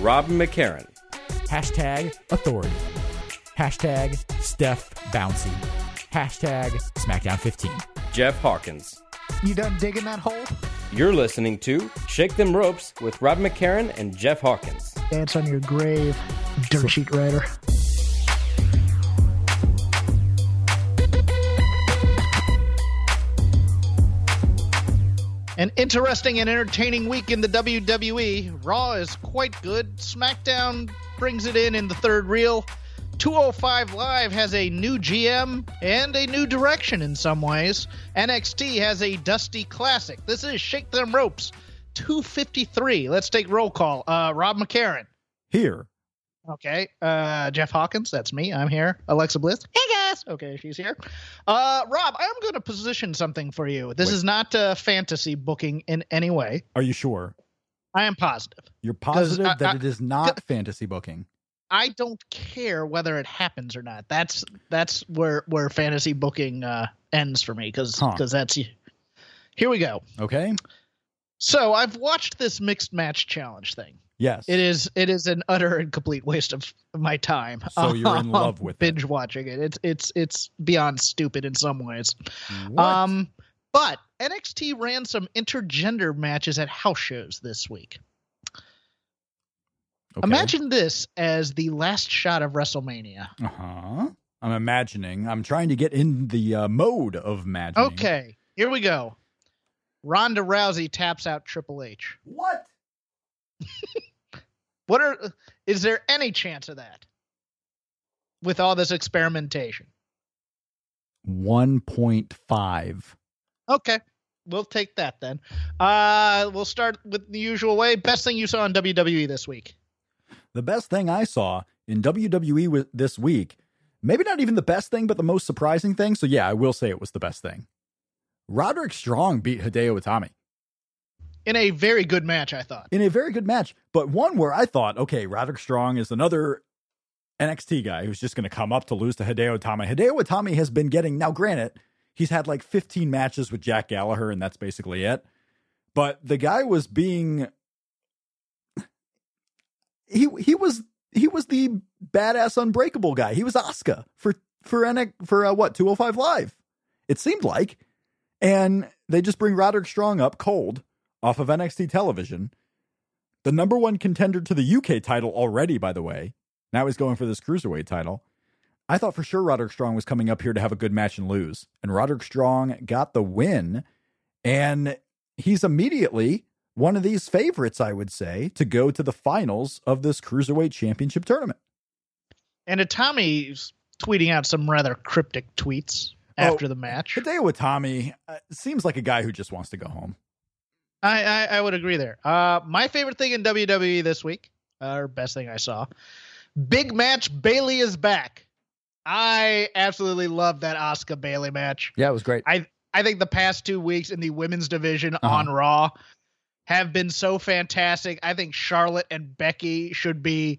Rob McCarran. Hashtag authority. Hashtag Steph Bouncy. Hashtag SmackDown 15. Jeff Hawkins. You done digging that hole? You're listening to Shake Them Ropes with Rob McCarran and Jeff Hawkins. Dance on your grave, dirt sheet writer. An interesting and entertaining week in the WWE. Raw is quite good. SmackDown brings it in in the third reel. 205 Live has a new GM and a new direction in some ways. NXT has a dusty classic. This is Shake Them Ropes 253. Let's take roll call. Uh, Rob McCarran. Here. Okay. Uh, Jeff Hawkins. That's me. I'm here. Alexa Bliss. Hey guys. Okay, she's here. Uh, Rob, I'm going to position something for you. This Wait. is not uh, fantasy booking in any way. Are you sure? I am positive. You're positive I- that I- it is not fantasy booking. I don't care whether it happens or not. That's that's where where fantasy booking uh, ends for me because Huh. that's here we go. Okay? So I've watched this mixed match challenge thing. Yes. It is it is an utter and complete waste of my time. So you're in love with it. binge watching it. It's it's it's beyond stupid in some ways. What? Um, but NXT ran some intergender matches at house shows this week. Okay. Imagine this as the last shot of WrestleMania. Uh-huh. I'm imagining. I'm trying to get in the uh, mode of imagining. Okay, here we go. Ronda Rousey taps out Triple H. What? What are is there any chance of that? With all this experimentation. 1.5. Okay. We'll take that then. Uh we'll start with the usual way. Best thing you saw in WWE this week. The best thing I saw in WWE this week, maybe not even the best thing, but the most surprising thing. So, yeah, I will say it was the best thing. Roderick Strong beat Hideo Itami In a very good match, I thought. in a very good match, but one where I thought, okay, Roderick Strong is another NXT guy who's just going to come up to lose to Hideo Itami. Hideo Itami has been getting, now granted, he's had like 15 matches with Jack Gallagher, and that's basically it. But the guy was being he he was he was the badass unbreakable guy. He was Asuka for for for uh, what 205 live. It seemed like and they just bring Roderick Strong up cold off of NXT television. The number one contender to the UK title already by the way. Now he's going for this cruiserweight title. I thought for sure Roderick Strong was coming up here to have a good match and lose. And Roderick Strong got the win and he's immediately one of these favorites, I would say, to go to the finals of this Cruiserweight Championship tournament. And Itami's tweeting out some rather cryptic tweets after the match. Hideo Itami uh, seems like a guy who just wants to go home. I, I, I would agree there. Uh, my favorite thing in WWE this week, uh, or best thing I saw, big match. Bayley is back. I absolutely love that Asuka Bayley match. Yeah, it was great. I I think the past two weeks in the women's division Uh-huh. on Raw have been so fantastic. I think Charlotte and Becky should be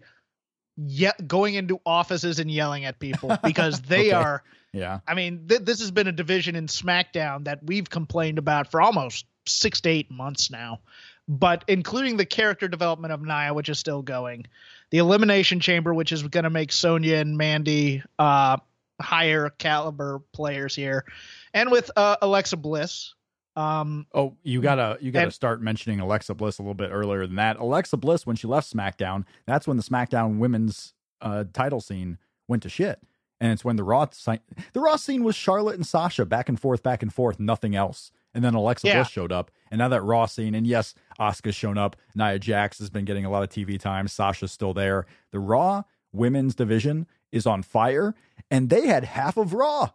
ye- going into offices and yelling at people because they Okay. are. yeah. I mean, th- this has been a division in SmackDown that we've complained about for almost six to eight months now. But including the character development of Nia, which is still going, the Elimination Chamber, which is going to make Sonya and Mandy uh, higher caliber players here, and with uh, Alexa Bliss. Um, Oh, you gotta you gotta And- start mentioning Alexa Bliss a little bit earlier than that. Alexa Bliss, when she left SmackDown, that's when the SmackDown women's uh, title scene went to shit. And it's when the Raw si- the Raw scene was Charlotte and Sasha back and forth, back and forth, nothing else. And then Alexa Yeah. Bliss showed up, and now that Raw scene, and yes, Asuka's shown up. Nia Jax has been getting a lot of TV time. Sasha's still there. The Raw women's division is on fire, and they had half of Raw,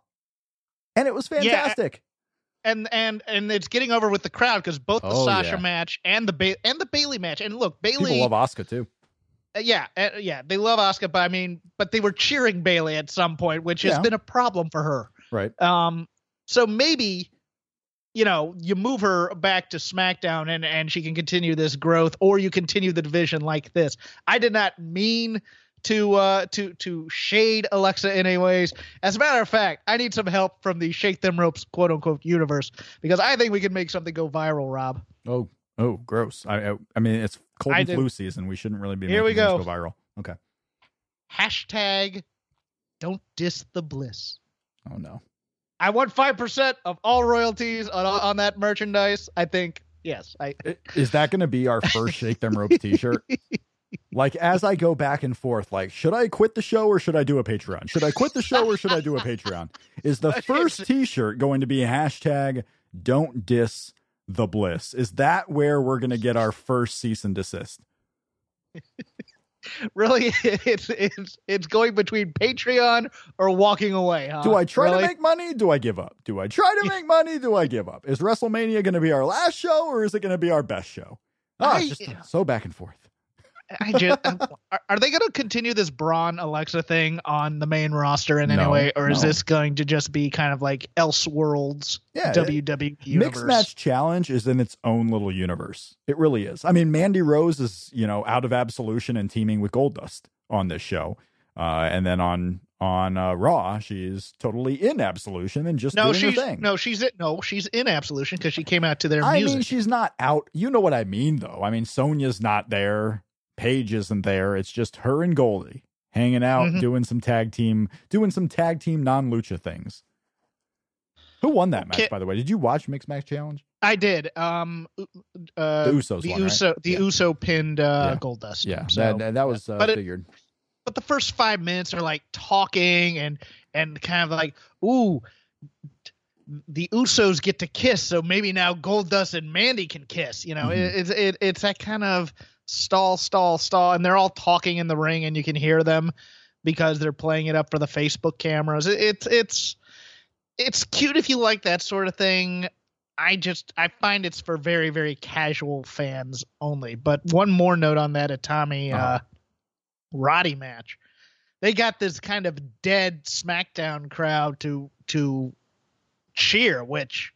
and it was Yeah, fantastic. and and and it's getting over with the crowd because both the Oh, Sasha yeah. match and the ba- and the Bayley match. And look, People Bayley love Asuka too. uh, yeah, uh, yeah, they love Asuka, but I mean, but they were cheering Bayley at some point, which has been a problem for her. Right. Um, so maybe, you know, you move her back to SmackDown and and she can continue this growth, or you continue the division like this. I did not mean to uh to to shade Alexa in any ways. As a matter of fact, I need some help from the Shake Them Ropes quote unquote universe because I think we can make something go viral, Rob. Oh, oh, gross. I, I, I mean, it's cold I and flu season. We shouldn't really be Here making we things go. go viral. Okay. Hashtag don't diss the bliss. Oh no. I want five percent of all royalties on on that merchandise. I think yes. I Is that going to be our first Shake Them Ropes T-shirt? Like as I go back and forth, like should I quit the show or should I do a Patreon? Should I quit the show or should I do a Patreon? Is the first T-shirt going to be hashtag Don't diss the bliss? Is that where we're going to get our first cease and desist? really it's it's it's going between Patreon or walking away. Huh? Do I try Really? to make money? Do I give up? Do I try to make money? Do I give up? Is WrestleMania going to be our last show or is it going to be our best show? Ah, I- just so back and forth. I just are, are they going to continue this Braun Alexa thing on the main roster in any way, or is this going to just be kind of like Elseworlds Yeah, WWE universe? Mixed match challenge is in its own little universe. It really is. I mean, Mandy Rose is you know out of absolution and teaming with Goldust on this show, uh, and then on on uh, Raw she's totally in absolution and just No, doing her she's thing. no, she's it. No, she's in Absolution because she came out to their I music. mean, she's not out. You know what I mean, though. I mean, Sonya's not there. Paige isn't there. It's just her and Goldie hanging out, Mhm. doing some tag team, doing some tag team non lucha things. Who won that match, by the way? Did you watch Mixed Match Challenge? I did. Um, uh, The Usos the won, right? The Yeah. Uso pinned uh, Yeah. Goldust. Yeah, so, that, that, was uh, but it- figured. but the first five minutes are like talking and and kind of like, ooh, the Usos get to kiss, so maybe now Goldust and Mandy can kiss. You know, Mhm. it, it's it, it's that kind of stall, stall, stall, and they're all talking in the ring, and you can hear them because they're playing it up for the Facebook cameras. It, it's it's it's cute if you like that sort of thing. I just I find it's for very very casual fans only. But one more note on that Itami uh, Uh-huh. Roddy match. They got this kind of dead SmackDown crowd to to cheer, which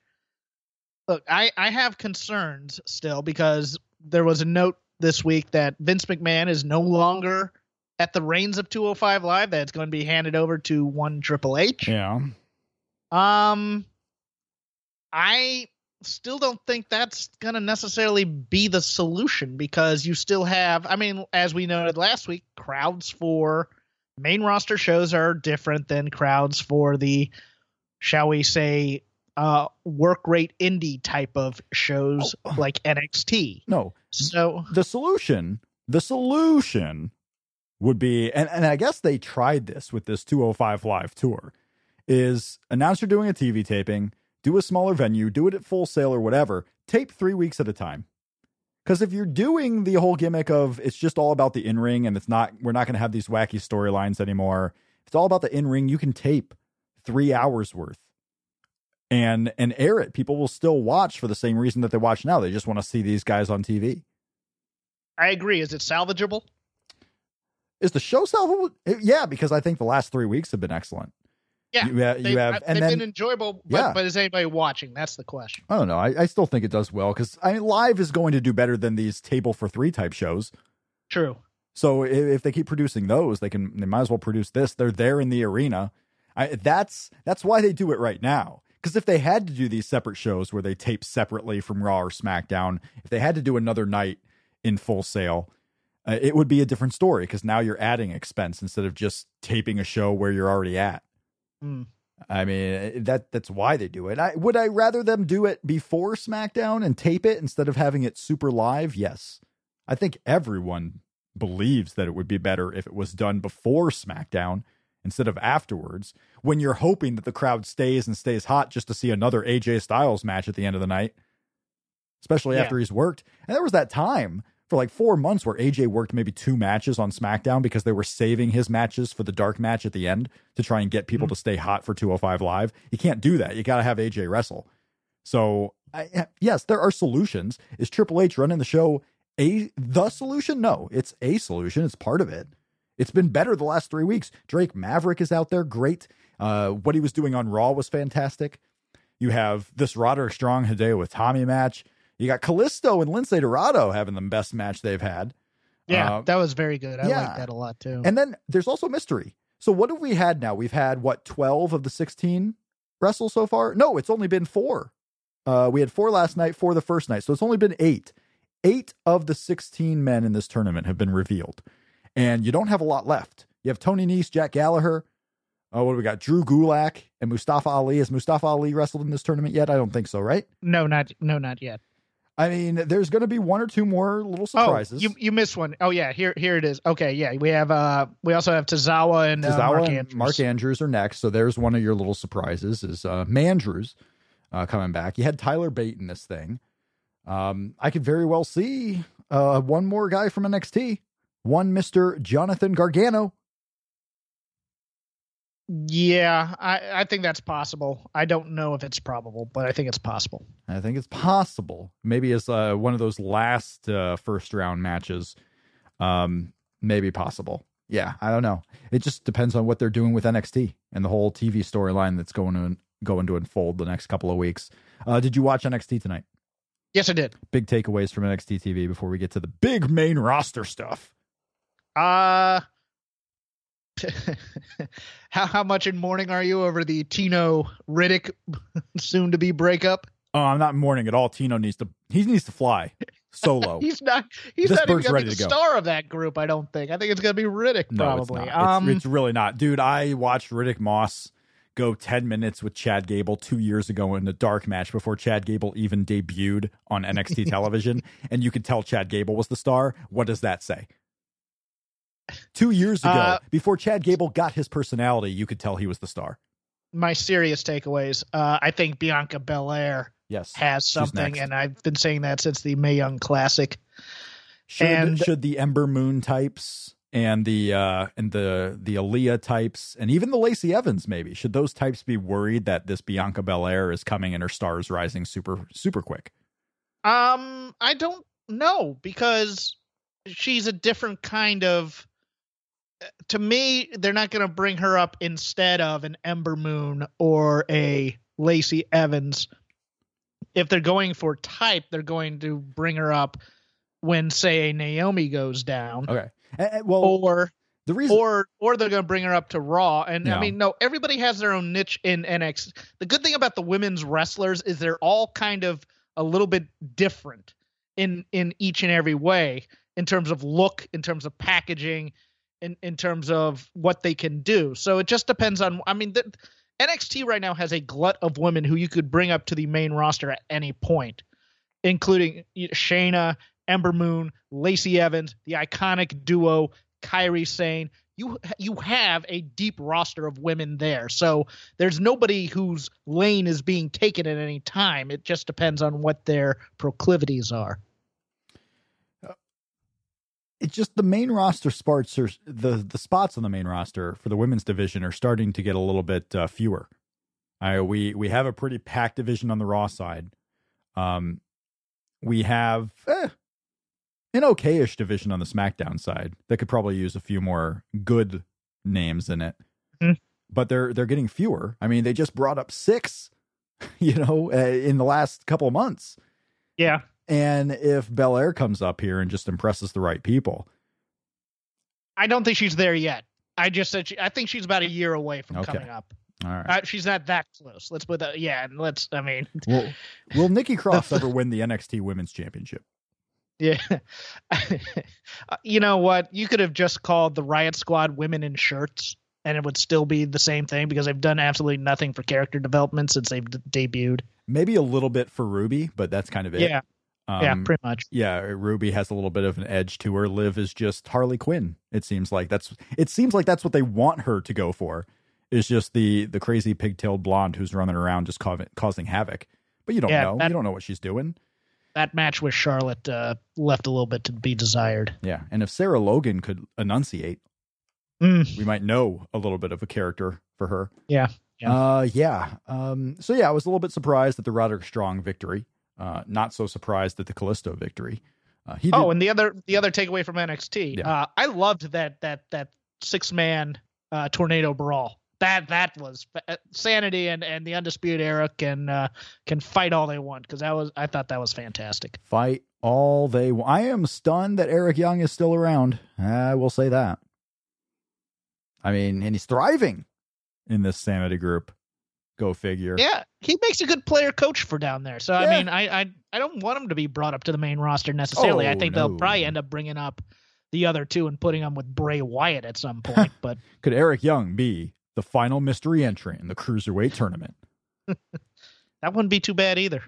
look, I I have concerns still because there was a note this week that Vince McMahon is no longer at the reins of 205 Live. That it's going to be handed over to one Triple H. Yeah. Um, I still don't think that's going to necessarily be the solution because you still have, I mean, as we noted last week, crowds for main roster shows are different than crowds for the, shall we say, uh, work rate indie type of shows Oh. like NXT. No, So, the solution, the solution would be, and, and I guess they tried this with this 205 Live tour, is announce you're doing a TV taping, do a smaller venue, do it at Full Sail or whatever, tape three weeks at a time. Because if you're doing the whole gimmick of it's just all about the in ring and it's not, we're not going to have these wacky storylines anymore. If it's all about the in ring, you can tape three hours worth and and air it. People will still watch for the same reason that they watch now. They just want to see these guys on TV. I agree. Is it salvageable? Is the show salvageable? Eh, yeah, because I think the last three weeks have been excellent. Yeah. you, ha- you They, have, have and then been enjoyable, but, Yeah. but is anybody watching? That's the question. I don't know. I, I still think it does well because I mean, live is going to do better than these table for three type shows. True. So if, if they keep producing those, they can. They might as well produce this. They're there in the arena. I, that's that's why they do it right now. Because if they had to do these separate shows where they tape separately from Raw or SmackDown, if they had to do another night in Full Sail, uh, it would be a different story. Because now you're adding expense instead of just taping a show where you're already at. Hmm. I mean that that's why they do it. I would I rather them do it before SmackDown and tape it instead of having it super live? Yes. I think everyone believes that it would be better if it was done before SmackDown instead of afterwards when you're hoping that the crowd stays and stays hot just to see another AJ Styles match at the end of the night. Especially Yeah. after he's worked. And there was that time for like 4 months where AJ worked maybe two matches on SmackDown because they were saving his matches for the dark match at the end to try and get people mm-hmm. to stay hot for 205 live. You can't do that. You got to have AJ wrestle. So, I, yes, there are solutions. Is Triple H running the show a the solution? No, it's a solution. It's part of it. It's been better the last three weeks. Drake Maverick is out there, great. Uh, what he was doing on Raw was fantastic. You have this Roderick Strong Hideo Itami match. You got Kalisto and Lince Dorado having the best match they've had. Yeah, Uh, that was very good. I yeah. like that a lot too. And then there's also mystery. So what have we had now? We've had what 12 of the 16 wrestle so far? No, it's only been 4. Uh we had 4 last night, 4 the first night. So it's only been 8. 8 of the 16 men in this tournament have been revealed. And you don't have a lot left. You have Tony Nese, Jack Gallagher, Oh, what do we got? Drew Gulak and Mustafa Ali. Has Mustafa Ali wrestled in this tournament yet? I don't think so, right? no, not no, not yet. I mean, there's going to be one or two more little surprises. Oh, you you missed one. Oh yeah, here here it is. Okay, yeah, we have uh we also have Tozawa and uh, Mark and Andrews. Mark Andrews are next. So there's one of your little surprises is uh, Mandrews uh, coming back. You had Tyler Bate in this thing. Um, I could very well see uh, one more guy from NXT, one Mr. Jonathan Gargano. Yeah, I I think that's possible. I don't know if it's probable, but I think it's possible. I think it's possible. Maybe as uh, one of those last uh, first round matches. Um, maybe possible. Yeah, I don't know. It just depends on what they're doing with NXT and the whole TV storyline that's going to going to unfold the next couple of weeks. Uh, did you watch NXT tonight? Yes, I did. Big takeaways from NXT TV before we get to the big main roster stuff. Uh how how much in mourning are you over the Tino Riddick soon to be breakup? Oh, I'm not mourning at all. Tino needs to he needs to fly solo. He's not. He's This not even gonna ready be the to go. star of that group. I don't think. I think it's gonna be Riddick no, probably. it's. Um, it's, it's really not, dude. I watched Riddick Moss go 10 minutes with Chad Gable two years ago in the dark match before Chad Gable even debuted on NXT television, and you could tell Chad Gable was the star. What does that say? Two years ago, Uh, before Chad Gable got his personality, you could tell he was the star. my serious takeaways. Uh, I think Bianca Belair Yes, has something, and I've been saying that since the Mae Young Classic. Should And- should the Ember Moon types and the uh and the the Aaliyah types and even the Lacey Evans maybe should those types be worried that this Bianca Belair is coming and her stars rising super super quick? Um, I don't know because she's a different kind of. To me, they're not going to bring her up instead of an Ember Moon or a Lacey Evans. If they're going for type, they're going to bring her up when, say, a Naomi goes down, Okay. Eh, well, or the reason or or they're going to bring her up to Raw. And Yeah. I mean, no, everybody has their own niche in NXT. The good thing about the women's wrestlers is they're all kind of a little bit different in in each and every way in terms of look, in terms of packaging, in in terms of what they can do. So it just depends on. I mean, the, NXT right now has a glut of women who you could bring up to the main roster at any point, including Shayna, Ember Moon, Lacey Evans, the iconic duo Kairi Sane. You you have a deep roster of women there, so there's nobody whose lane is being taken at any time. It just depends on what their proclivities are. It's just the main roster spots are the the spots on the main roster for the women's division are starting to get a little bit uh, fewer. I we we have a pretty packed division on the Raw side. Um, we have eh, an okayish division on the SmackDown side that could probably use a few more good names in it. Hmm. But they're they're getting fewer. I mean, they just brought up six, you know, uh, in the last couple of months. Yeah, And if Belair comes up here and just impresses the right people, I don't think she's there yet. I just said she, I think she's about a year away from Okay. coming up. all right. Uh, she's not that close. Let's put that. Yeah, and let's. I mean, Will, will Nikki Cross ever win the NXT Women's Championship? yeah. you know what? You could have just called the Riot Squad women in shirts, and it would still be the same thing because they've done absolutely nothing for character development since they've d- debuted. Maybe a little bit for Ruby, but that's kind of it. Yeah, Um, yeah, pretty much. yeah. Ruby has a little bit of an edge to her. Liv is just Harley Quinn. It seems like that's. It seems like that's what they want her to go for. Is just the the crazy pigtailed blonde who's running around just ca- causing havoc. But you don't Yeah, know. that- you don't know what she's doing. That match with Charlotte uh, left a little bit to be desired. Yeah. And if Sarah Logan could enunciate, Mm, we might know a little bit of a character for her. yeah, Yeah. Uh, yeah. Um, so yeah, I was a little bit surprised at the Roderick Strong victory. Uh, not so surprised at the Kalisto victory. Uh, he did, Oh, and the other the other takeaway from NXT, Yeah. uh, I loved that that that six man uh, tornado brawl. That that was uh, sanity, and and the undisputed era can uh, can fight all they want because that was I thought that was fantastic. fight all they want. I am stunned that Eric Young is still around. I will say that. I mean, and he's thriving in this sanity group. Go figure. Yeah, he makes a good player coach for down there. So Yeah. I mean, I, I I don't want him to be brought up to the main roster necessarily. I Oh, think no. they'll probably end up bringing up the other two and putting them with Bray Wyatt at some point. but Could Eric Young be the final mystery entrant in the cruiserweight tournament? that wouldn't be too bad either.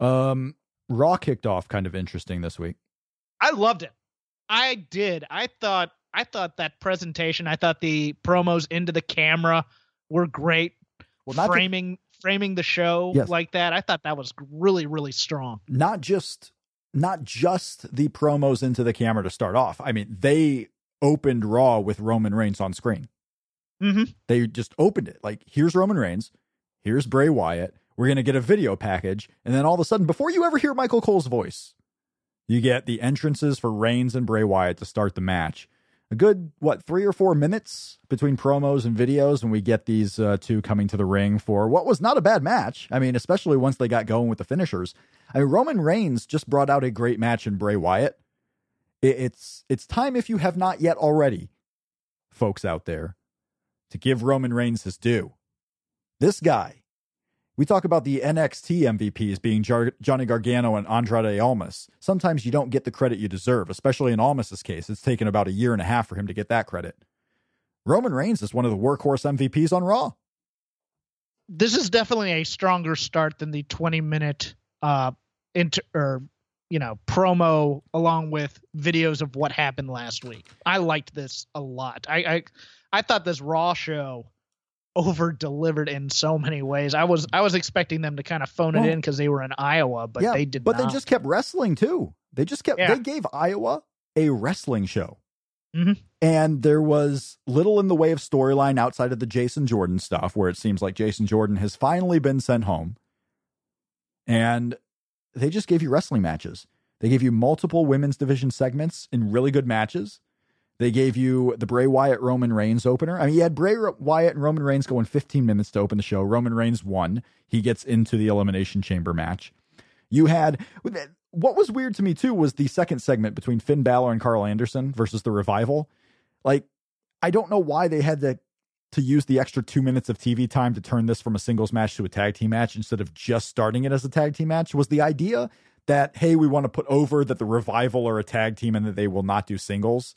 Um, Raw kicked off kind of interesting this week. I loved it. I did. I thought I thought that presentation. I thought the promos into the camera were great. Well, not framing framing the show Yes. like that. I thought that was really really strong. not just not just the promos into the camera to start off. I mean, they opened Raw with Roman Reigns on screen. hmm They just opened it like, here's Roman Reigns, here's Bray Wyatt. We're gonna get a video package, and then all of a sudden, before you ever hear Michael Cole's voice, you get the entrances for Reigns and Bray Wyatt to start the match. A good what three or four minutes between promos and videos, and we get these uh, two coming to the ring for what was not a bad match. I mean, especially once they got going with the finishers. I mean, Roman Reigns just brought out a great match in Bray Wyatt. It, it's it's time if you have not yet already, folks out there, to give Roman Reigns his due. This guy, we talk about the NXT MVPs being Jar- Johnny Gargano and Andrade Almas. Sometimes you don't get the credit you deserve, especially in Almas's case. It's taken about a year and a half for him to get that credit. Roman Reigns is one of the workhorse MVPs on Raw. This is definitely a stronger start than the 20 minute uh inter or you know promo along with videos of what happened last week. I liked this a lot. I I, I thought this Raw show over delivered in so many ways. I was I was expecting them to kind of phone Well, it in because they were in Iowa, but they did But not. they just kept wrestling too. They just kept. Yeah. They gave Iowa a wrestling show, Mhm. and there was little in the way of storyline outside of the Jason Jordan stuff, where it seems like Jason Jordan has finally been sent home, and they just gave you wrestling matches. They gave you multiple women's division segments in really good matches. They gave you the Bray Wyatt Roman Reigns opener. I mean, you had Bray Wyatt and Roman Reigns going 15 minutes to open the show. Roman Reigns won. He gets into the Elimination Chamber match. You had what was weird to me too was the second segment between Finn Balor and Karl Anderson versus the Revival. Like, I don't know why they had to to use the extra two minutes of TV time to turn this from a singles match to a tag team match instead of just starting it as a tag team match. Was the idea that hey, we want to put over that the Revival are a tag team and that they will not do singles?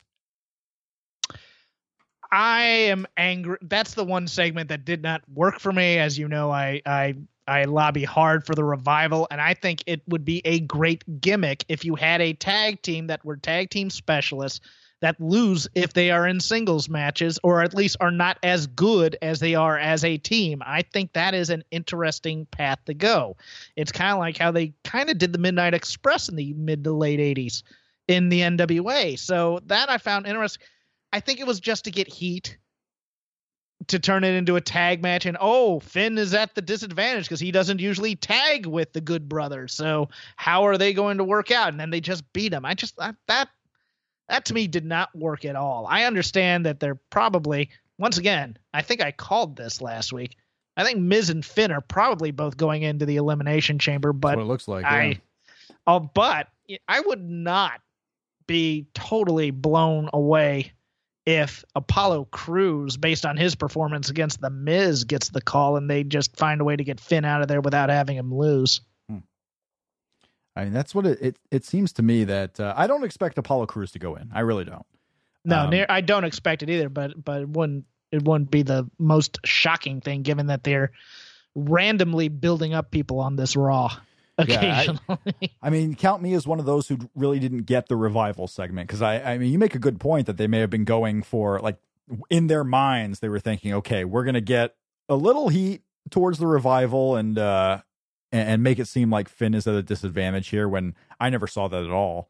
I am angry. That's the one segment that did not work for me. As you know, I I I lobby hard for the revival, and I think it would be a great gimmick if you had a tag team that were tag team specialists that lose if they are in singles matches, or at least are not as good as they are as a team. I think that is an interesting path to go. It's kind of like how they kind of did the Midnight Express in the mid to late '80s in the NWA. So that I found interesting. I think it was just to get heat to turn it into a tag match and oh Finn is at the disadvantage because he doesn't usually tag with the good brothers so how are they going to work out? And then they just beat him. I just I, that that to me did not work at all. I understand that they're probably once again I think I called this last week. I think Miz and Finn are probably both going into the elimination chamber but what it looks like. I, oh, but I would not be totally blown away if Apollo Crews, based on his performance against the Miz, gets the call and they just find a way to get Finn out of there without having him lose. I mean, that's what it it, it seems to me that uh, I don't expect Apollo Crews to go in. I really don't. No, Um, near, I don't expect it either, but but it wouldn't it wouldn't be the most shocking thing given that they're randomly building up people on this Raw I- I mean, count me as one of those who really didn't get the revival segment because I, I mean, you make a good point that they may have been going for like in their minds they were thinking, okay, we're gonna get a little heat towards the revival and uh and, and make it seem like Finn is at a disadvantage here when I never saw that at all.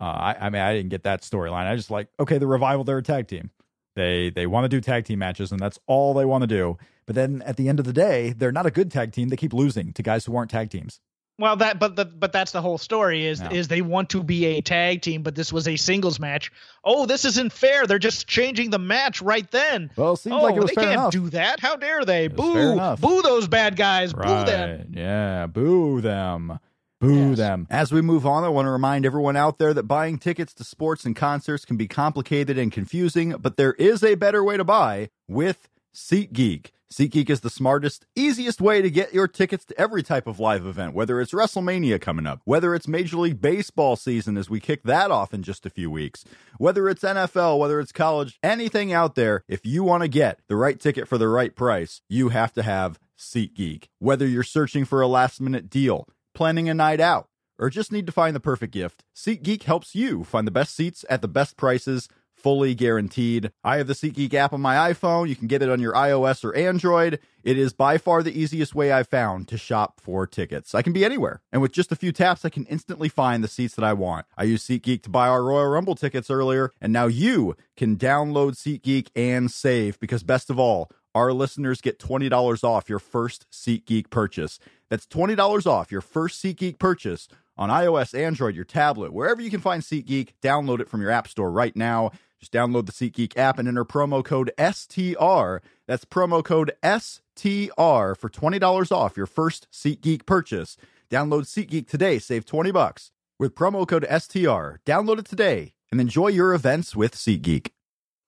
Uh, I, I mean, I didn't get that storyline. I just like, okay, the revival, they're a tag team. They they want to do tag team matches, and that's all they want to do. But then at the end of the day, they're not a good tag team. They keep losing to guys who aren't tag teams. Well, that but the but that's the whole story is No. is they want to be a tag team, but this was a singles match. Oh, this isn't fair. They're just changing the match right then. Well, it seems oh, like it oh, was they fair can't enough. do that. How dare they? Boo! Boo those bad guys! Boo them! Yeah. Boo them. Boo Yes. them. As we move on, I want to remind everyone out there that buying tickets to sports and concerts can be complicated and confusing, but there is a better way to buy with SeatGeek. SeatGeek is the smartest, easiest way to get your tickets to every type of live event, whether it's WrestleMania coming up, whether it's Major League Baseball season as we kick that off in just a few weeks, whether it's NFL, whether it's college, anything out there. If you want to get the right ticket for the right price, you have to have SeatGeek. Whether you're searching for a last minute deal, planning a night out, or just need to find the perfect gift, SeatGeek helps you find the best seats at the best prices, fully guaranteed. I have the SeatGeek app on my iPhone. You can get it on your iOS or Android. It is by far the easiest way I've found to shop for tickets. I can be anywhere, and with just a few taps, I can instantly find the seats that I want. I used SeatGeek to buy our Royal Rumble tickets earlier, and now you can download SeatGeek and save because best of all, our listeners get $20 off your first SeatGeek purchase. That's $20 off your first SeatGeek purchase on iOS, Android, your tablet, wherever you can find SeatGeek. Download it from your app store right now. Just download the SeatGeek app and enter promo code STR. That's promo code STR for $20 off your first SeatGeek purchase. Download SeatGeek today, save 20 bucks with promo code STR. Download it today and enjoy your events with SeatGeek.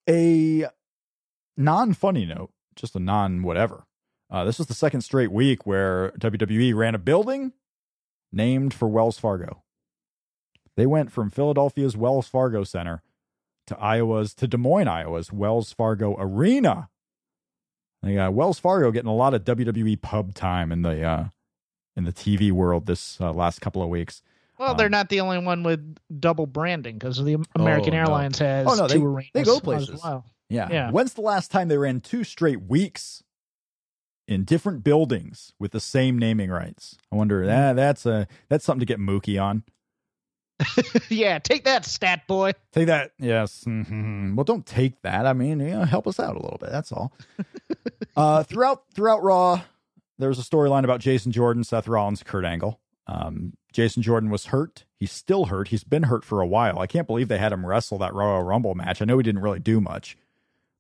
A non funny note, just a non whatever. Uh, this was the second straight week where WWE ran a building named for Wells Fargo. They went from Philadelphia's Wells Fargo Center to Iowa's to Des Moines, Iowa's Wells Fargo Arena. They got Wells Fargo getting a lot of WWE pub time in the uh, in the TV world this uh, last couple of weeks. Well, Um, they're not the only one with double branding because the American Oh, no. Airlines has Oh, no, two they- arenas they go as places. well. Yeah. Yeah. When's the last time they ran two straight weeks in different buildings with the same naming rights? I wonder. That that's a that's something to get Mookie on. yeah, take that, stat boy. Take that. Yes. mhm. Well, don't take that. I mean, you know, help us out a little bit. That's all. uh, throughout throughout Raw, there was a storyline about Jason Jordan, Seth Rollins, Kurt Angle. Um, Jason Jordan was hurt. He's still hurt. He's been hurt for a while. I can't believe they had him wrestle that Royal Rumble match. I know he didn't really do much,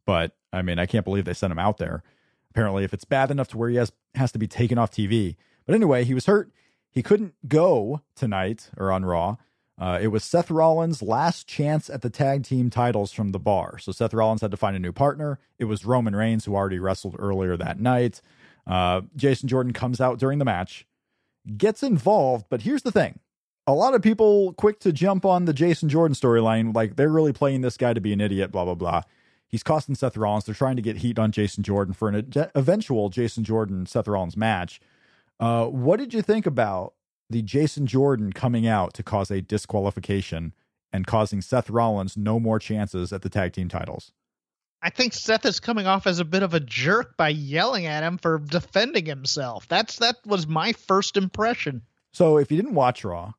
but I mean, I can't believe they sent him out there. Apparently, if it's bad enough to where he has has to be taken off TV. But anyway, he was hurt. He couldn't go tonight or on Raw. Uh, it was Seth Rollins' last chance at the tag team titles from the bar. So Seth Rollins had to find a new partner. It was Roman Reigns, who already wrestled earlier that night. Uh, Jason Jordan comes out during the match, gets involved. But here's the thing a lot of people quick to jump on the Jason Jordan storyline, like they're really playing this guy to be an idiot, blah, blah, blah. He's costing Seth Rollins. They're trying to get heat on Jason Jordan for an eventual Jason Jordan Seth Rollins match. Uh, what did you think about the Jason Jordan coming out to cause a disqualification and causing Seth Rollins no more chances at the tag team titles? I think Seth is coming off as a bit of a jerk by yelling at him for defending himself. That's that was my first impression. So if you didn't watch Raw,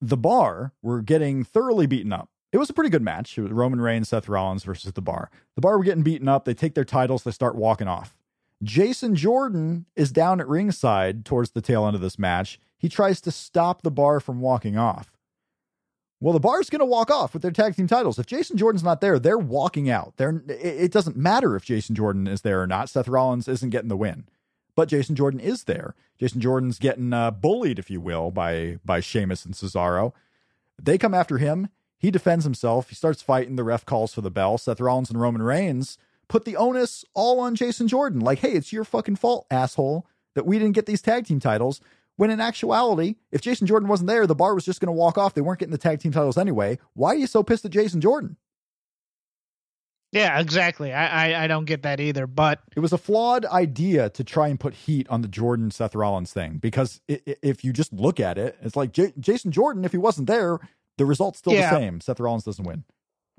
the bar were getting thoroughly beaten up. It was a pretty good match. It was Roman Reigns, Seth Rollins versus the bar. The bar were getting beaten up. They take their titles, they start walking off. Jason Jordan is down at ringside towards the tail end of this match. He tries to stop the bar from walking off. Well, the bar's going to walk off with their tag team titles. If Jason Jordan's not there, they're walking out. They're, it it doesn't matter if Jason Jordan is there or not. Seth Rollins isn't getting the win, but Jason Jordan is there. Jason Jordan's getting uh, bullied, if you will, by by Sheamus and Cesaro. They come after him. He defends himself. He starts fighting. The ref calls for the bell. Seth Rollins and Roman Reigns put the onus all on Jason Jordan. Like, hey, it's your fucking fault, asshole, that we didn't get these tag team titles. When in actuality, if Jason Jordan wasn't there, the bar was just going to walk off. They weren't getting the tag team titles anyway. Why are you so pissed at Jason Jordan? Yeah, exactly. I, I I don't get that either. But It was a flawed idea to try and put heat on the Jordan Seth Rollins thing because i- i- if you just look at it, it's like J- Jason Jordan, if he wasn't there, the result's still Yeah. the same. Seth Rollins doesn't win.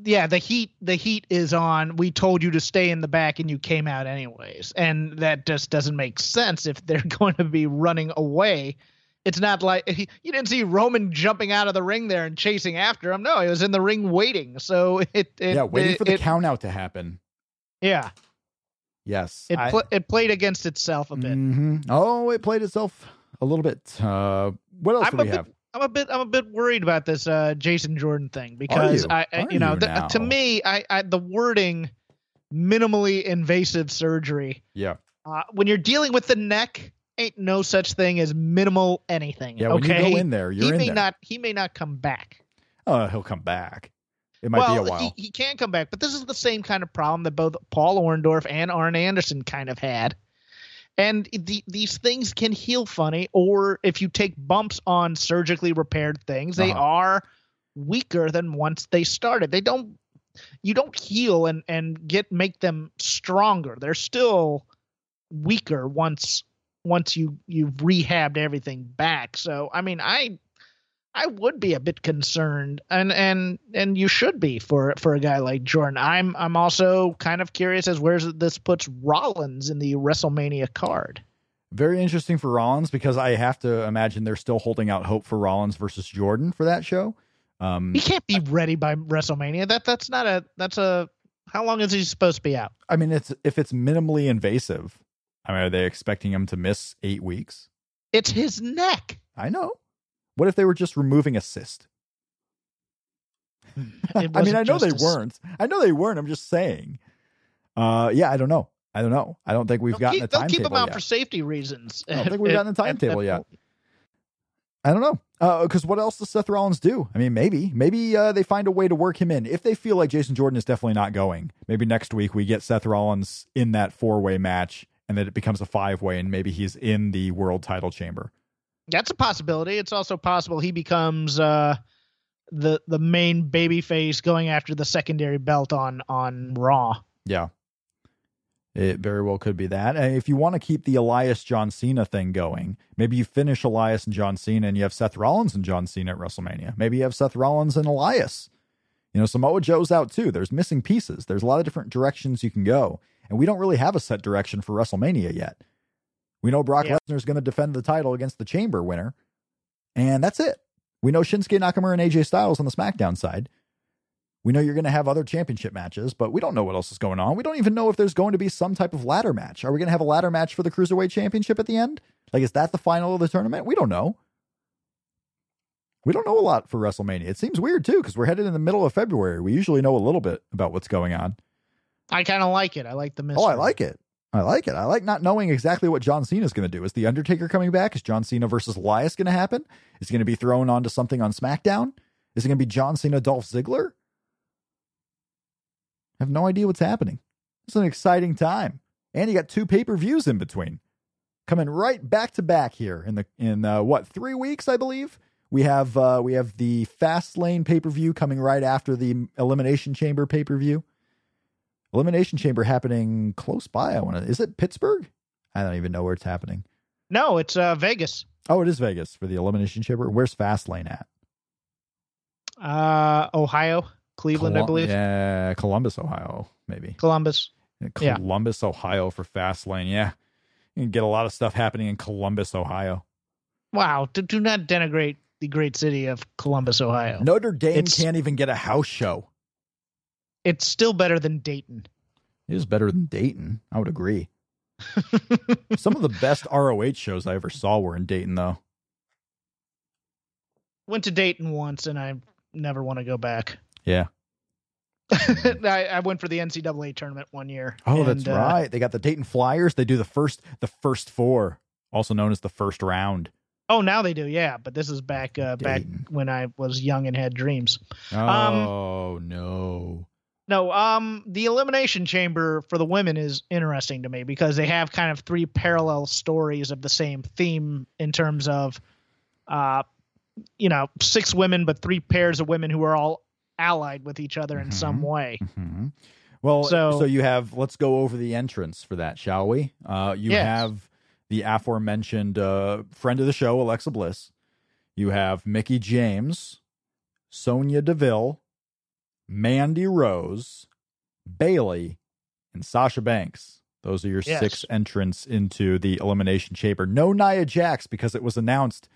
Yeah, the heat the heat is on. We told you to stay in the back and you came out anyways. And that just doesn't make sense if they're going to be running away. It's not like you didn't see Roman jumping out of the ring there and chasing after him. No, he was in the ring waiting. So it, it yeah, waiting it- for the it- count out to happen. Yeah, Yes. it I- pl- it played against itself a bit. Mhm. Oh, it played itself a little bit. Uh, what else I'm do we bit, have? I'm a bit I'm a bit worried about this uh, Jason Jordan thing because you? I, I you know you th- to me I, I the wording minimally invasive surgery Yeah. uh, when you're dealing with the neck ain't no such thing as minimal anything. Yeah. When you go in there, you're he in may there. not he may not come back. oh, he'll come back. It might well, be a while. He, he can come back, but this is the same kind of problem that both Paul Orndorff and Arn Anderson kind of had. And the, these things can heal funny, or if you take bumps on surgically repaired things, they Uh-huh. are weaker than once they started. They don't, you don't heal and and get make them stronger. They're still weaker once once you you've rehabbed everything back. So I mean, I I would be a bit concerned, and and and you should be for for a guy like Jordan. I'm I'm also kind of curious as where this puts Rollins in the WrestleMania card. Very interesting for Rollins because I have to imagine they're still holding out hope for Rollins versus Jordan for that show. Um, He can't be ready by WrestleMania. That that's not a that's a how long is he supposed to be out? I mean, it's if it's minimally invasive. I mean, are they expecting him to miss eight weeks? It's his neck. I know. What if they were just removing a cyst? I mean, I know they weren't. I know they weren't. I'm just saying. Uh, yeah, I don't know. I don't know. I don't think we've They'll gotten keep, a they'll keep timetable him out yet. for safety reasons. I don't think we've gotten a timetable yet. I don't know. Because what else does Seth Rollins do? I mean, maybe, maybe uh, they find a way to work him in. If they feel like Jason Jordan is definitely not going, maybe next week we get Seth Rollins in that four way match, and then it becomes a five way, and maybe he's in the world title chamber. That's a possibility. It's also possible he becomes uh, the the main babyface going after the secondary belt on on Raw. Yeah. It very well could be that. If you want to keep the Elias John Cena thing going, maybe you finish Elias and John Cena and you have Seth Rollins and John Cena at WrestleMania. Maybe you have Seth Rollins and Elias. You know, Samoa Joe's out too. There's missing pieces. There's a lot of different directions you can go. And we don't really have a set direction for WrestleMania yet. We know Brock Yeah. Lesnar is going to defend the title against the Chamber winner. And that's it. We know Shinsuke Nakamura and AJ Styles on the SmackDown side. We know you're going to have other championship matches, but we don't know what else is going on. We don't even know if there's going to be some type of ladder match. Are we going to have a ladder match for the Cruiserweight Championship at the end? Like, is that the final of the tournament? We don't know. We don't know a lot for WrestleMania. It seems weird, too, because we're headed in the middle of February. We usually know a little bit about what's going on. I kind of like it. I like the mystery. Oh, I like it. I like it. I like not knowing exactly what John Cena is going to do. Is The Undertaker coming back? Is John Cena versus Elias going to happen? Is he going to be thrown onto something on SmackDown? Is it going to be John Cena, Dolph Ziggler? I have no idea what's happening. It's an exciting time. And you got two pay per views in between. Coming right back to back here in the in uh, what three weeks I believe we have uh, we have the Fastlane pay per view coming right after the Elimination Chamber pay per view. Elimination Chamber happening close by. I want to. Is it Pittsburgh? I don't even know where it's happening. No, it's uh, Vegas. Oh, it is Vegas for the Elimination Chamber. Where's Fastlane at? Uh, Ohio, Cleveland, I believe. Yeah, Columbus, Ohio, maybe. Columbus. Yeah. Columbus, Ohio for Fastlane. Yeah, you can get a lot of stuff happening in Columbus, Ohio. Wow. Do, do not denigrate the great city of Columbus, Ohio. Notre Dame It's- can't even get a house show. It's still better than Dayton. It is better than Dayton. I would agree. Some of the best ROH shows I ever saw were in Dayton, though. Went to Dayton once, and I never want to go back. Yeah. I, I went for the NCAA tournament one year. Oh, and, that's uh, right. They got the Dayton Flyers. They do the first, the first four, also known as the first round. Oh, now they do, yeah. But this is back uh, back when I was young and had dreams. Oh no. No, um, the elimination chamber for the women is interesting to me because they have kind of three parallel stories of the same theme in terms of, uh, you know, six women but three pairs of women who are all allied with each other in some Mhm. way. hmm Well, so, So- you have. Let's go over the entrance for that, shall we? Uh, you Yes. have the aforementioned uh, friend of the show, Alexa Bliss. You have Mickie James, Sonya Deville, Mandy Rose, Bayley, and Sasha Banks. Those are your Yes. six entrants into the Elimination Chamber. No Nia Jax because it was announced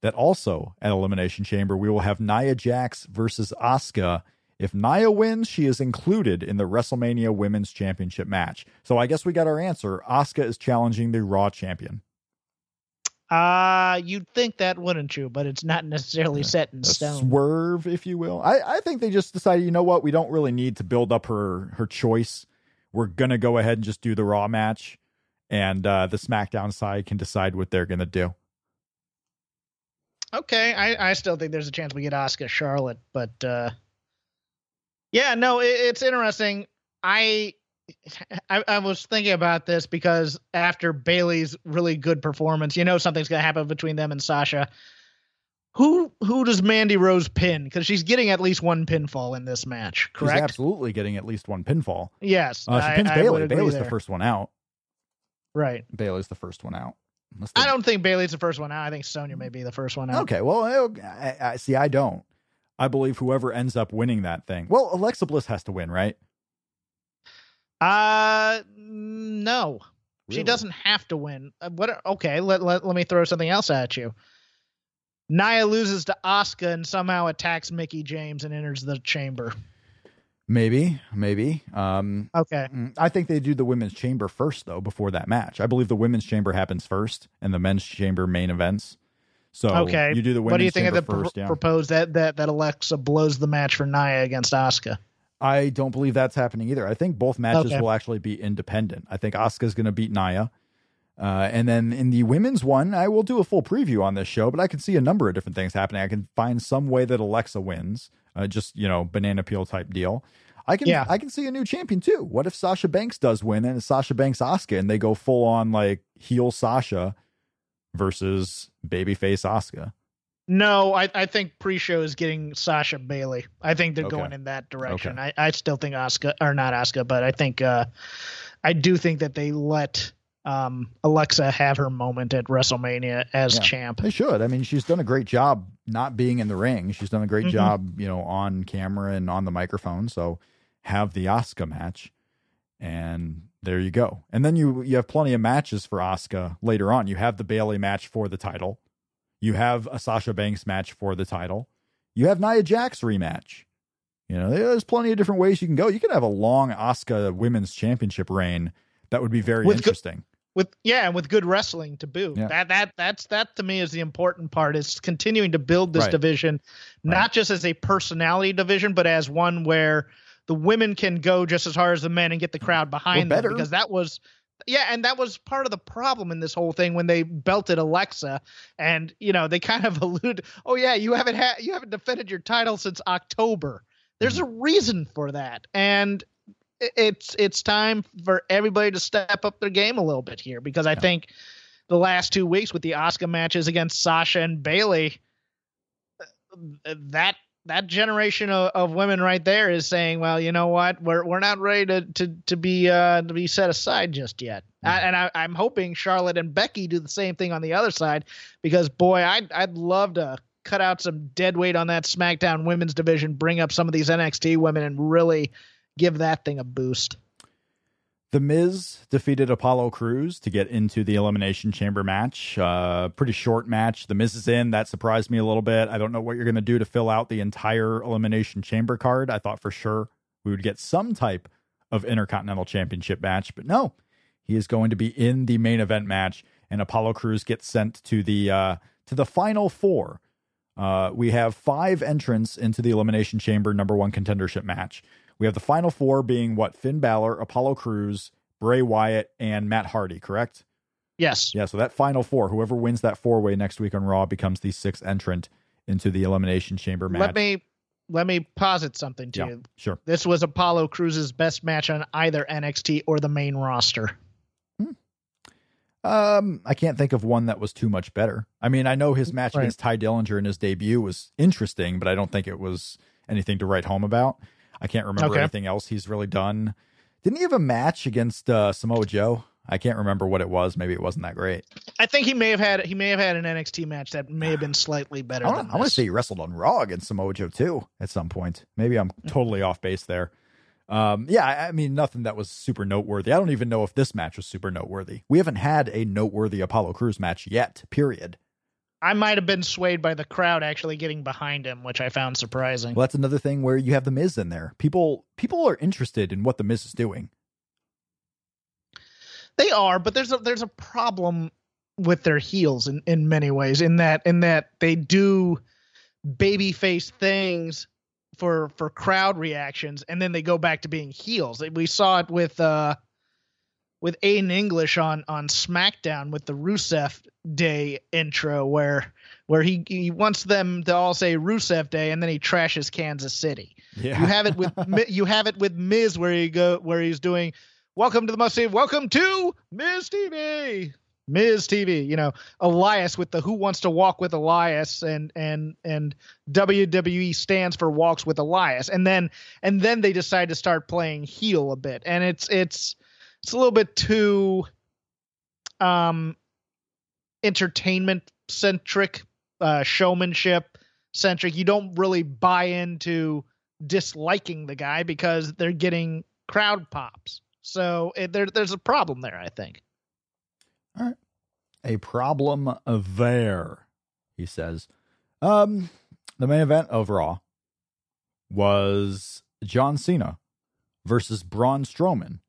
that also at Elimination Chamber we will have Nia Jax versus Asuka. If Nia wins, she is included in the WrestleMania Women's Championship match. So I guess we got our answer. Asuka is challenging the Raw champion. Uh, you'd think that, wouldn't you? But it's not necessarily set in a stone. swerve, if you will. I, I think they just decided, you know what, we don't really need to build up her her choice. We're gonna go ahead and just do the Raw match, and uh, the SmackDown side can decide what they're gonna do. Okay, I, I still think there's a chance we get Asuka Charlotte, but uh, yeah, no, it, it's interesting. I, I I was thinking about this because after Bayley's really good performance, you know something's gonna happen between them and Sasha. Who who does Mandy Rose pin? Because she's getting at least one pinfall in this match, She's correct? absolutely getting at least one pinfall. Yes, Uh, she I- pins I Bayley. Bayley's the first one out. Right. Bayley's the first one out. Unless I don't think Bayley's the first one out. I think Sonya may be the first one out. Okay, well, I, I, see, I don't. I believe whoever ends up winning that thing. Well, Alexa Bliss has to win, right? Uh, no. She doesn't have to win. Uh, What? Okay, let, let let me throw something else at you. Nia loses to Asuka and somehow attacks Mickie James and enters the chamber. Maybe, maybe. Um, Okay. mm, I think they do the women's chamber first, though, before that match. I believe the women's chamber happens first, and the men's chamber main events. So Okay. you do the women's what do you think of the pr- first. yeah. propose that, that that Alexa blows the match for Nia against Asuka? I don't believe that's happening either. I think both matches Okay. will actually be independent. I think Asuka's going to beat Nia. Uh, and then in the women's one, I will do a full preview on this show, but I can see a number of different things happening. I can find some way that Alexa wins, uh, just you know, banana peel type deal. I can Yeah. I can see a new champion too. What if Sasha Banks does win and it's Sasha Banks Asuka and they go full on like heel Sasha versus babyface Asuka? No, I, I think pre-show is getting Sasha Bayley. I think they're Okay. going in that direction. Okay. I, I still think Asuka or not Asuka, but I think uh, I do think that they let um, Alexa have her moment at WrestleMania as Yeah. champ. They should. I mean, she's done a great job not being in the ring. She's done a great Mhm. job, you know, on camera and on the microphone. So have the Asuka match, and there you go. And then you you have plenty of matches for Asuka later on. You have the Bayley match for the title. You have a Sasha Banks match for the title. You have Nia Jax rematch. You know, there's plenty of different ways you can go. You could have a long Asuka Women's Championship reign. That would be very With interesting. with yeah, and with good wrestling to boot. Yeah. That that that's that to me is the important part. Is continuing to build this Right. division, not Right. just as a personality division, but as one where the women can go just as hard as the men and get the crowd behind them. Because that was yeah, and that was part of the problem in this whole thing when they belted Alexa, and you know they kind of allude, oh yeah, you haven't had you haven't defended your title since October. There's a reason for that, and it's it's time for everybody to step up their game a little bit here because I think the last two weeks with the Asuka matches against Sasha and Bayley, uh, that that generation of, of women right there is saying, well, you know what, we're we're not ready to to to be uh, to be set aside just yet. I, and I, I'm hoping Charlotte and Becky do the same thing on the other side because boy, I'd I'd love to cut out some dead weight on that SmackDown women's division, bring up some of these NXT women, and really give that thing a boost. The Miz defeated Apollo Crews to get into the Elimination Chamber match. Uh, pretty short match. The Miz is in. That surprised me a little bit. I don't know what you're going to do to fill out the entire Elimination Chamber card. I thought for sure we would get some type of Intercontinental Championship match, but no. He is going to be in the main event match, and Apollo Crews gets sent to the uh, to the final four. Uh, we have five entrants into the Elimination Chamber number one contendership match. We have the final four being what Finn Balor, Apollo Crews, Bray Wyatt, and Matt Hardy, correct? Yes. Yeah, so that final four, whoever wins that four way next week on Raw becomes the sixth entrant into the Elimination Chamber match. Let me let me posit something to Yeah, you. sure. This was Apollo Crews's best match on either NXT or the main roster. Um, I can't think of one that was too much better. I mean, I know his match Right. against Tye Dillinger in his debut was interesting, but I don't think it was anything to write home about. I can't remember Okay. anything else he's really done. Didn't he have a match against uh, Samoa Joe? I can't remember what it was. Maybe it wasn't that great. I think he may have had he may have had an NXT match that may have been slightly better I want to say he wrestled on Raw against Samoa Joe too at some point. Maybe I'm totally off base there. Um, yeah, I, I mean nothing that was super noteworthy. I don't even know if this match was super noteworthy. We haven't had a noteworthy Apollo Crews match yet. Period. I might have been swayed by the crowd actually getting behind him, which I found surprising. Well, that's another thing where you have the Miz in there. People people are interested in what the Miz is doing. They are, but there's a there's a problem with their heels in, in many ways in that in that they do babyface things for for crowd reactions and then they go back to being heels. We saw it with uh with Aiden English on on SmackDown with the Rusev Day intro where where he he wants them to all say Rusev Day and then he trashes Kansas City. Yeah. You have it with you have it with Miz where he go where he's doing Welcome to the must see. Welcome to Miz TV. Miz TV, you know, Elias with the Who Wants to Walk with Elias and and and WWE stands for Walks with Elias. And then and then they decide to start playing heel a bit. And it's it's it's a little bit too um entertainment centric, uh showmanship centric. You don't really buy into disliking the guy because they're getting crowd pops. So it, there there's a problem there, I think. All right. A problem there, he says. Um, the main event overall was John Cena versus Braun Strowman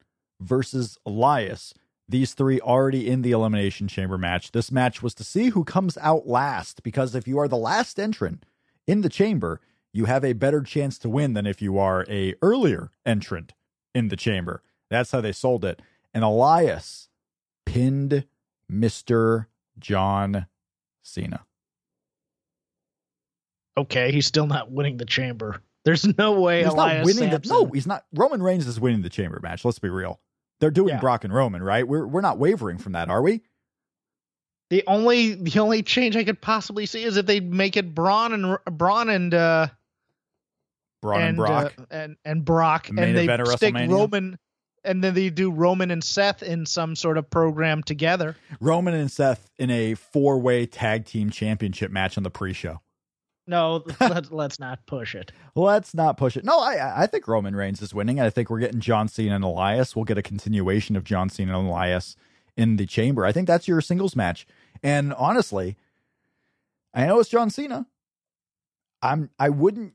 versus Elias. These three already in the Elimination Chamber match. This match was to see who comes out last because if you are the last entrant in the chamber, you have a better chance to win than if you are a earlier entrant in the chamber. That's how they sold it. And Elias pinned Mr. John Cena. Okay, he's still not winning the chamber. There's no way He's Elias not winning Sampson. the No, he's not. Roman Reigns is winning the chamber match. Let's be real. They're doing Yeah. Brock and Roman, right? We're we're not wavering from that, are we? The only the only change I could possibly see is if they make it Braun and Braun and uh Braun and, and Brock. uh, and and Brock and they stick Roman and then they do Roman and Seth in some sort of program together. Roman and Seth in a four way tag team championship match on the pre show. No, let's let's not push it. Let's not push it. No, I I think Roman Reigns is winning. I think we're getting John Cena and Elias. We'll get a continuation of John Cena and Elias in the chamber. I think that's your singles match. And honestly, I know it's John Cena. I'm I wouldn't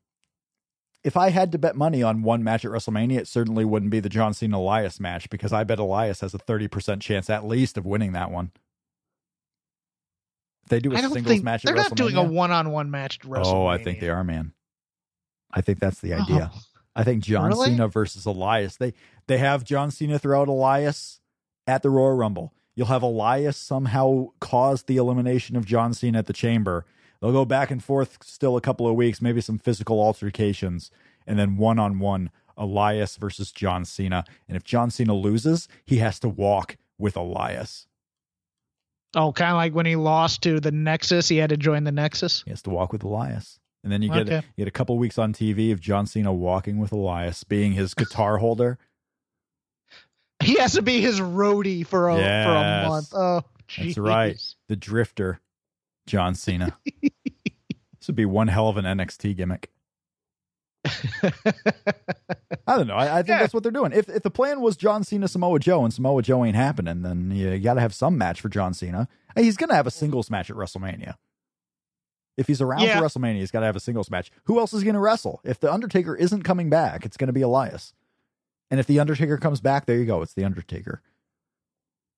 if I had to bet money on one match at WrestleMania, it certainly wouldn't be the John Cena Elias match because I bet Elias has a 30% chance at least of winning that one. They do a singles think match they're not doing a one-on-one match. Oh, I think they are, man. I think that's the oh. idea. Oh. I think John Really? Cena versus Elias. They they have John Cena throw out Elias at the Royal Rumble. You'll have Elias somehow cause the elimination of John Cena at the Chamber. They'll go back and forth still a couple of weeks, maybe some physical altercations, and then one on one Elias versus John Cena. And if John Cena loses, he has to walk with Elias. Oh, kind of like when he lost to the Nexus, he had to join the Nexus. He has to walk with Elias. And then you get Okay. you get a couple weeks on TV of John Cena walking with Elias, being his guitar holder. He has to be his roadie for a for a month. Oh, That's right. The Drifter, John Cena. this would be one hell of an NXT gimmick. I don't know. I, I think Yeah. that's what they're doing. If if the plan was John Cena, Samoa Joe, and Samoa Joe ain't happening, then you got to have some match for John Cena. He's going to have a singles match at WrestleMania. If he's around Yeah. for WrestleMania, he's got to have a singles match. Who else is going to wrestle? If the Undertaker isn't coming back, it's going to be Elias. And if the Undertaker comes back, there you go. It's the Undertaker.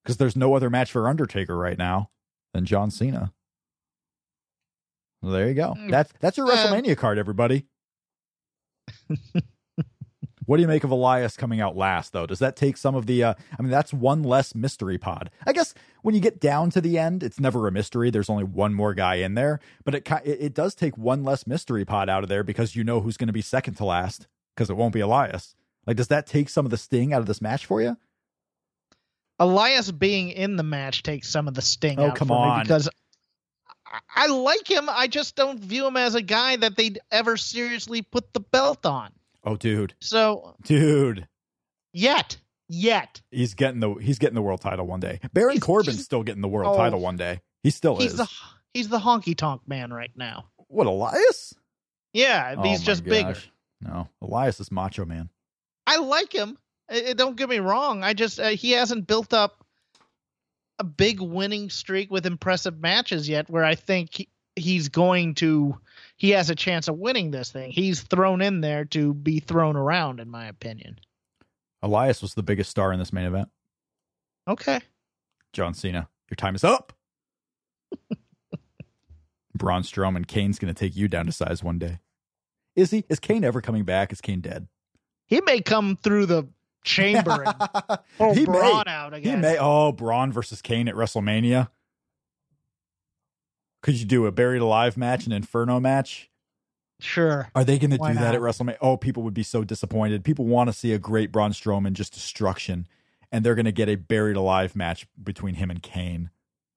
Because there's no other match for Undertaker right now than John Cena. Well, there you go. Mm. That's that's your Uh, WrestleMania card, everybody. what do you make of Elias coming out last, though? Does that take some of the? Uh, I mean, that's one less mystery pod. I guess when you get down to the end, it's never a mystery. There's only one more guy in there, but it it, does take one less mystery pod out of there because you know who's going to be second to last because it won't be Elias. Like, does that take some of the sting out of this match for you? Elias being in the match takes some of the sting Oh, out come on. because I, like him. I just don't view him as a guy that they'd ever seriously put the belt on. Oh, dude, So dude, yet, yet he's getting the he's getting the world title one day. Baron He's- Corbin's he's- still getting the world Oh. title one day. He still he's is. the he's the honky tonk man right now. what Elias? Yeah, Oh he's just bigger. No, Elias is Macho Man. I like him. Uh, don't get me wrong. I just uh, he hasn't built up a big winning streak with impressive matches yet. Where I think he, he's going to, he has a chance of winning this thing. He's thrown in there to be thrown around, in my opinion. Elias was the biggest star in this main event. Okay. John Cena, your time is up. Braun Strowman, Kane's going to take you down to size one day. Is he? Is Kane ever coming back? Is Kane dead? He may come through the chamber and pull He Braun may. out He again. may. Oh, Braun versus Kane at WrestleMania. Could you do a buried alive match, an Inferno match? Sure. Are they going to do Why that at? WrestleMania? Oh, people would be so disappointed. People want to see a great Braun Strowman just destruction, and they're going to get a buried alive match between him and Kane.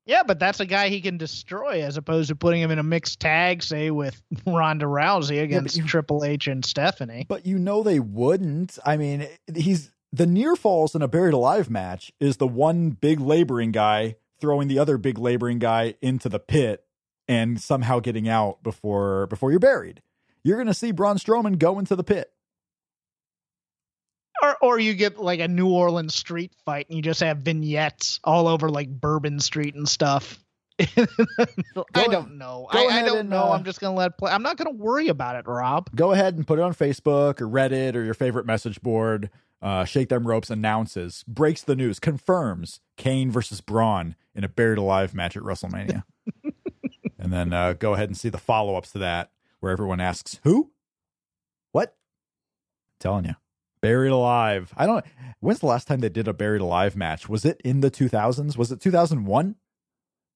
Yeah, but that's a guy he can destroy as opposed to putting him in a mixed tag, say, with Ronda Rousey against you- Triple H and Stephanie. But you know they wouldn't. I mean, he's the near falls in a buried alive match is the one big laboring guy throwing the other big laboring guy into the pit and somehow getting out before before you're buried. You're going to see Braun Strowman go into the pit. Or, or you get like a New Orleans street fight and you just have vignettes all over like Bourbon Street and stuff. I don't know. I, I don't and, know. uh, I'm just gonna let it play. I'm not gonna worry about it, Rob. Go ahead and put it on Facebook or Reddit or your favorite message board. Uh, Shake them ropes announces, breaks the news, confirms Kane versus Braun in a buried alive match at WrestleMania. and then uh, go ahead and see the follow ups to that, where everyone asks, "Who? What?" I'm telling you, buried alive. I don't. When's the last time they did a buried alive match? Was it in the 2000s? Was it 2001?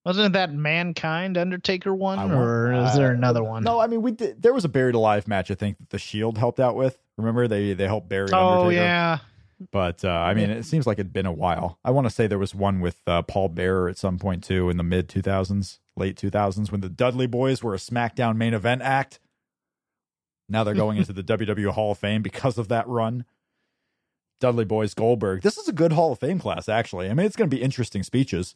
Wasn't that Mankind Undertaker one, I want- or is there uh, another one? No, I mean we did. There was a buried alive match. I think that the Shield helped out with. Remember they they helped bury. Oh Undertaker? yeah, But uh, I mean, it seems like it'd been a while. I want to say there was one with uh, Paul Bearer at some point too in the mid 2000s, late 2000s, when the Dudley Boyz were a SmackDown main event act. Now they're going into the WWE Hall of Fame because of that run. Dudley Boyz Goldberg. This is a good Hall of Fame class, actually. I mean, it's going to be interesting speeches.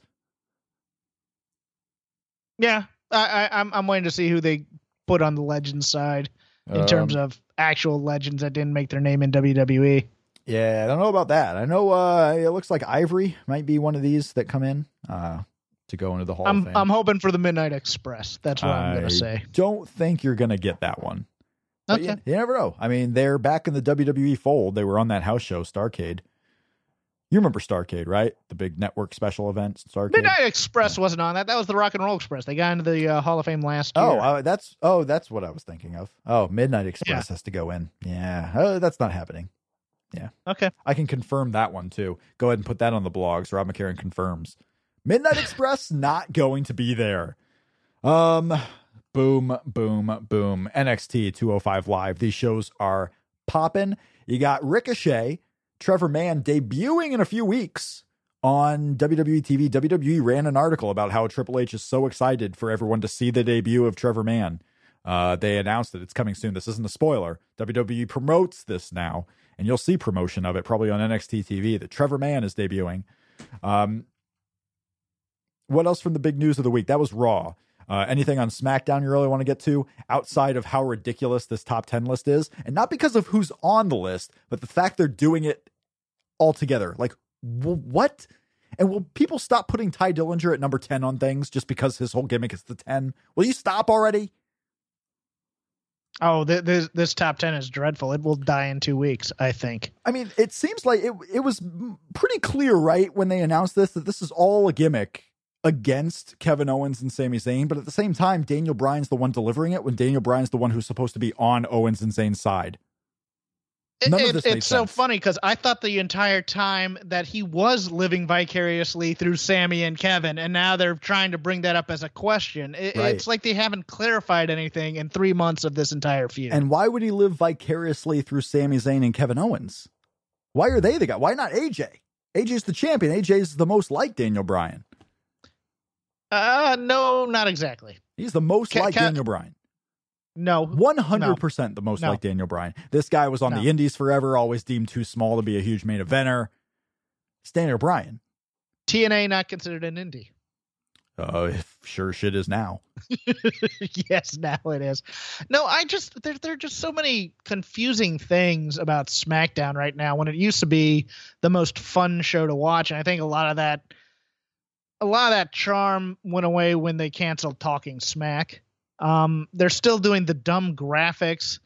Yeah. I, I, I'm I'm waiting to see who they put on the legends side in terms Um, of actual legends that didn't make their name in. WWE. Yeah, I don't know about that. I know uh, it looks like Ivory might be one of these that come in uh, to go into the Hall I'm Fame. I'm hoping for the Midnight Express. That's what I'm gonna say. Don't think you're going to get that one. But Okay. you, you never know. I mean, they're back in the WWE fold. They were on that house show, Starcade. You remember Starcade, right? The big network special event, Starcade. Midnight Express wasn't on that. That was the Rock and Roll Express. They got into the uh, Hall of Fame last year. Oh, uh, that's oh, that's what I was thinking of. Oh, Midnight Express has to go in. Yeah, uh, that's not happening. Yeah. Okay. I can confirm that one too. Go ahead and put that on the blogs. Rob McCarron confirms. Midnight Express not going to be there. Um, boom, boom, boom. NXT 205 Live. These shows are popping. You got Ricochet, Trevor Mann debuting in a few weeks on WWE TV. WWE ran an article about how Triple H is so excited for everyone to see the debut of Trevor Mann. Uh, they announced that it's coming soon. This isn't a spoiler. WWE promotes this now, and you'll see promotion of it probably on NXT TV that Trevor Mann is debuting. Um, what else from the big news of the week? That was Raw. Uh, anything on SmackDown you really want to get to outside of how ridiculous this top 10 list is? And not because of who's on the list, but the fact they're doing it all together. Like, w- what? And will people stop putting Tye Dillinger at number 10 on things just because his whole gimmick is the 10? Will you stop already? Oh, th- this this top ten is dreadful. It will die in two weeks, I think. I mean, it seems like it it was pretty clear, right, when they announced this that this is all a gimmick against Kevin Owens and Sami Zayn, but at the same time, Daniel Bryan's the one delivering it when Daniel Bryan's the one who's supposed to be on Owens and Zayn's side. It- of this it's so sense. funny because I thought the entire time that he was living vicariously through Sami and Kevin, and now they're trying to bring that up as a question. It, Right. It's like they haven't clarified anything in three months of this entire feud. And why would he live vicariously through Sami Zayn and Kevin Owens? Why are they the guy? Why not AJ? AJ's the champion. AJ's the most like Daniel Bryan. uh, no, not exactly. He's the most Ca- like ca- Daniel Bryan. No, 100% the most No. like Daniel Bryan. This guy was on No. the Indies forever, always deemed too small to be a huge main eventer. It's Daniel Bryan. TNA not considered an indie. Uh, sure shit is now. yes, now it is. No, I just there there are just so many confusing things about SmackDown right now when it used to be the most fun show to watch, and I think a lot of that a lot of that charm went away when they canceled Talking Smack. Um, they're still doing the dumb graphics.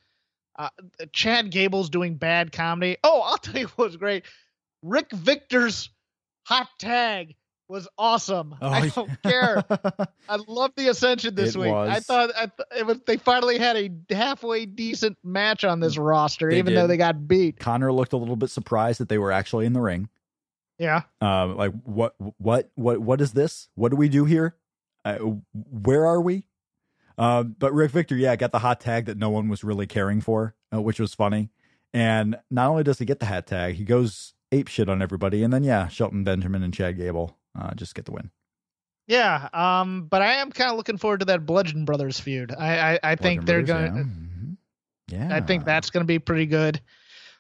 Uh, Chad Gable's doing bad comedy. Oh, I'll tell you what was great. Rick Victor's hot tag was awesome. Oh, I don't care. I love the Ascension this It week. I thought I th- it was they finally had a halfway decent match on this roster, They even did. though they got beat. Konnor looked a little bit surprised that they were actually in the ring. Yeah. Um, like what, what, what, what is this? What do we do here? Uh, where are we? Um, but Rick Victor, yeah, got the hot tag that no one was really caring for, uh, which was funny. And not only does he get the hat tag, he goes ape shit on everybody. And then, yeah, Shelton Benjamin and Chad Gable uh, just get the win. Yeah. Um, but I am kind of looking forward to that Bludgeon Brothers feud. I I, I think they're going. Yeah. Yeah. I think that's going to be pretty good.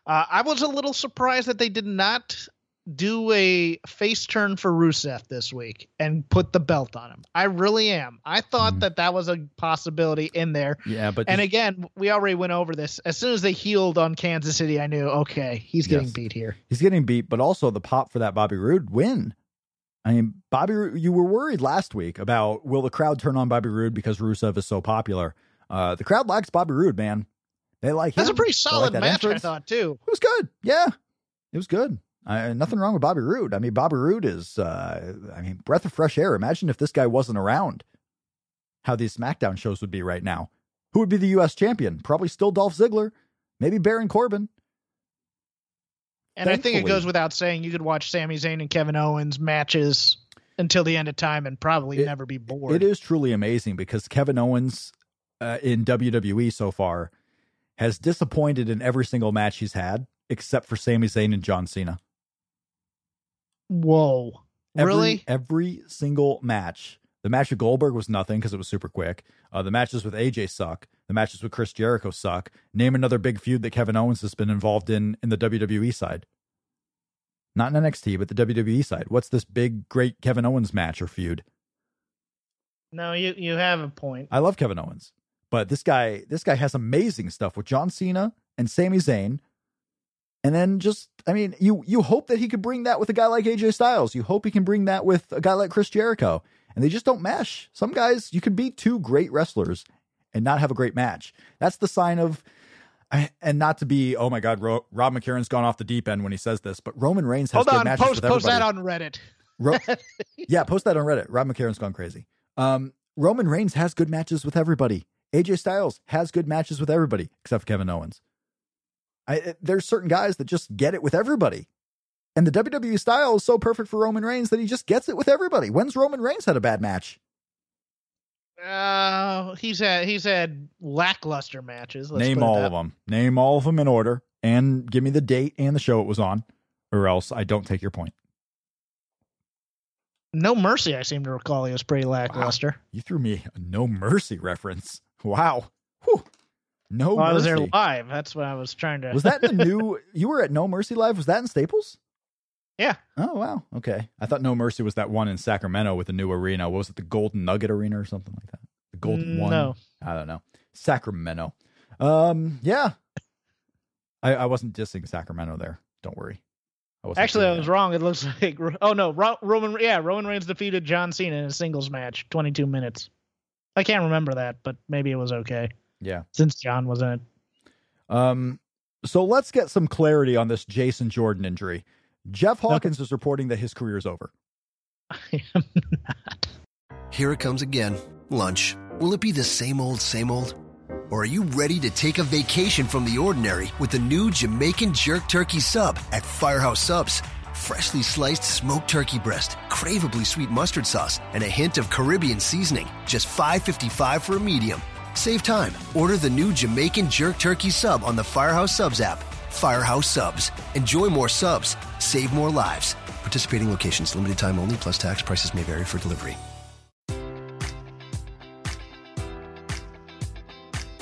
Uh, I was a little surprised that they did not do a face turn for Rusev this week and put the belt on him. I really am. I thought Mhm. that that was a possibility in there. Yeah, but And again, we already went over this. As soon as they heeled on Kansas City, I knew, okay, he's getting Yes. beat here. he's getting beat, but also the pop for that Bobby Roode win. I mean, Bobby, you were worried last week about will the crowd turn on Bobby Roode because Rusev is so popular. Uh, the crowd likes Bobby Roode, man. They like him. That's a pretty like solid that match, I thought, too. It was good. Yeah, it was good. I, nothing wrong with Bobby Roode. I mean, Bobby Roode is, uh, I mean, breath of fresh air. Imagine if this guy wasn't around, how these SmackDown shows would be right now. Who would be the U.S. champion? Probably still Dolph Ziggler, maybe Baron Corbin. And I think it goes without saying you could watch Sami Zayn and Kevin Owens matches until the end of time and probably It- never be bored. It is truly amazing because Kevin Owens uh, in WWE so far has disappointed in every single match he's had, except for Sami Zayn and John Cena. Whoa. Every, really? Every single match. The match with Goldberg was nothing because it was super quick. Uh, the matches with AJ suck. The matches with Chris Jericho suck. Name another big feud that Kevin Owens has been involved in in the WWE side. Not in NXT, but the WWE side. What's this big, great Kevin Owens match or feud? No, you you have a point. I love Kevin Owens, but this guy, this guy has amazing stuff with John Cena and Sami Zayn. And then just, I mean, you you hope that he could bring that with a guy like AJ Styles. You hope he can bring that with a guy like Chris Jericho. And they just don't mesh. Some guys, you can be two great wrestlers and not have a great match. That's the sign of, and not to be, oh my God, Ro- Rob McCarron's gone off the deep end when he says this, but Roman Reigns has Hold good on, matches post with post that on Reddit. Ro- yeah, post that on Reddit. Rob McCarron's gone crazy. Um, Roman Reigns has good matches with everybody. AJ Styles has good matches with everybody except Kevin Owens. I, there's certain guys that just get it with everybody. And the WWE style is so perfect for Roman Reigns that he just gets it with everybody. When's Roman Reigns had a bad match? Uh, he's had he's had lackluster matches. Let's Name all of them. Name all of them in order and give me the date and the show it was on, or else I don't take your point. No Mercy, I seem to recall he was pretty lackluster. You threw me a No Mercy reference. Wow. Whew. No Well, I was there live. That's what I was trying to. Was that the new? You were at No Mercy Live. Was that in Staples? Yeah. Oh wow. Okay. I thought No Mercy was that one in Sacramento with the new arena. What was it? The Golden Nugget Arena or something like that? The Golden Mm, One. no. I don't know. Sacramento. Um. Yeah. I, I wasn't dissing Sacramento there. Don't worry. I Actually, I was that. wrong. It looks like oh no, Ro- Roman. Yeah, Roman Reigns defeated John Cena in a singles match, 22 minutes. I can't remember that, but maybe it was okay Yeah. since John was in it. Um. So let's get some clarity on this Jason Jordan injury. Jeff Hawkins is reporting that his career is over. I am not. Here it comes again. Lunch. Will it be the same old, same old? Or are you ready to take a vacation from the ordinary with the new Jamaican Jerk Turkey Sub at Firehouse Subs? Freshly sliced smoked turkey breast, craveably sweet mustard sauce, and a hint of Caribbean seasoning. Just $5.55 for a medium. Save time. Order the new Jamaican Jerk Turkey Sub on the Firehouse Subs app. Firehouse Subs. Enjoy more subs. Save more lives. Participating locations, limited time only, plus tax prices may vary for delivery.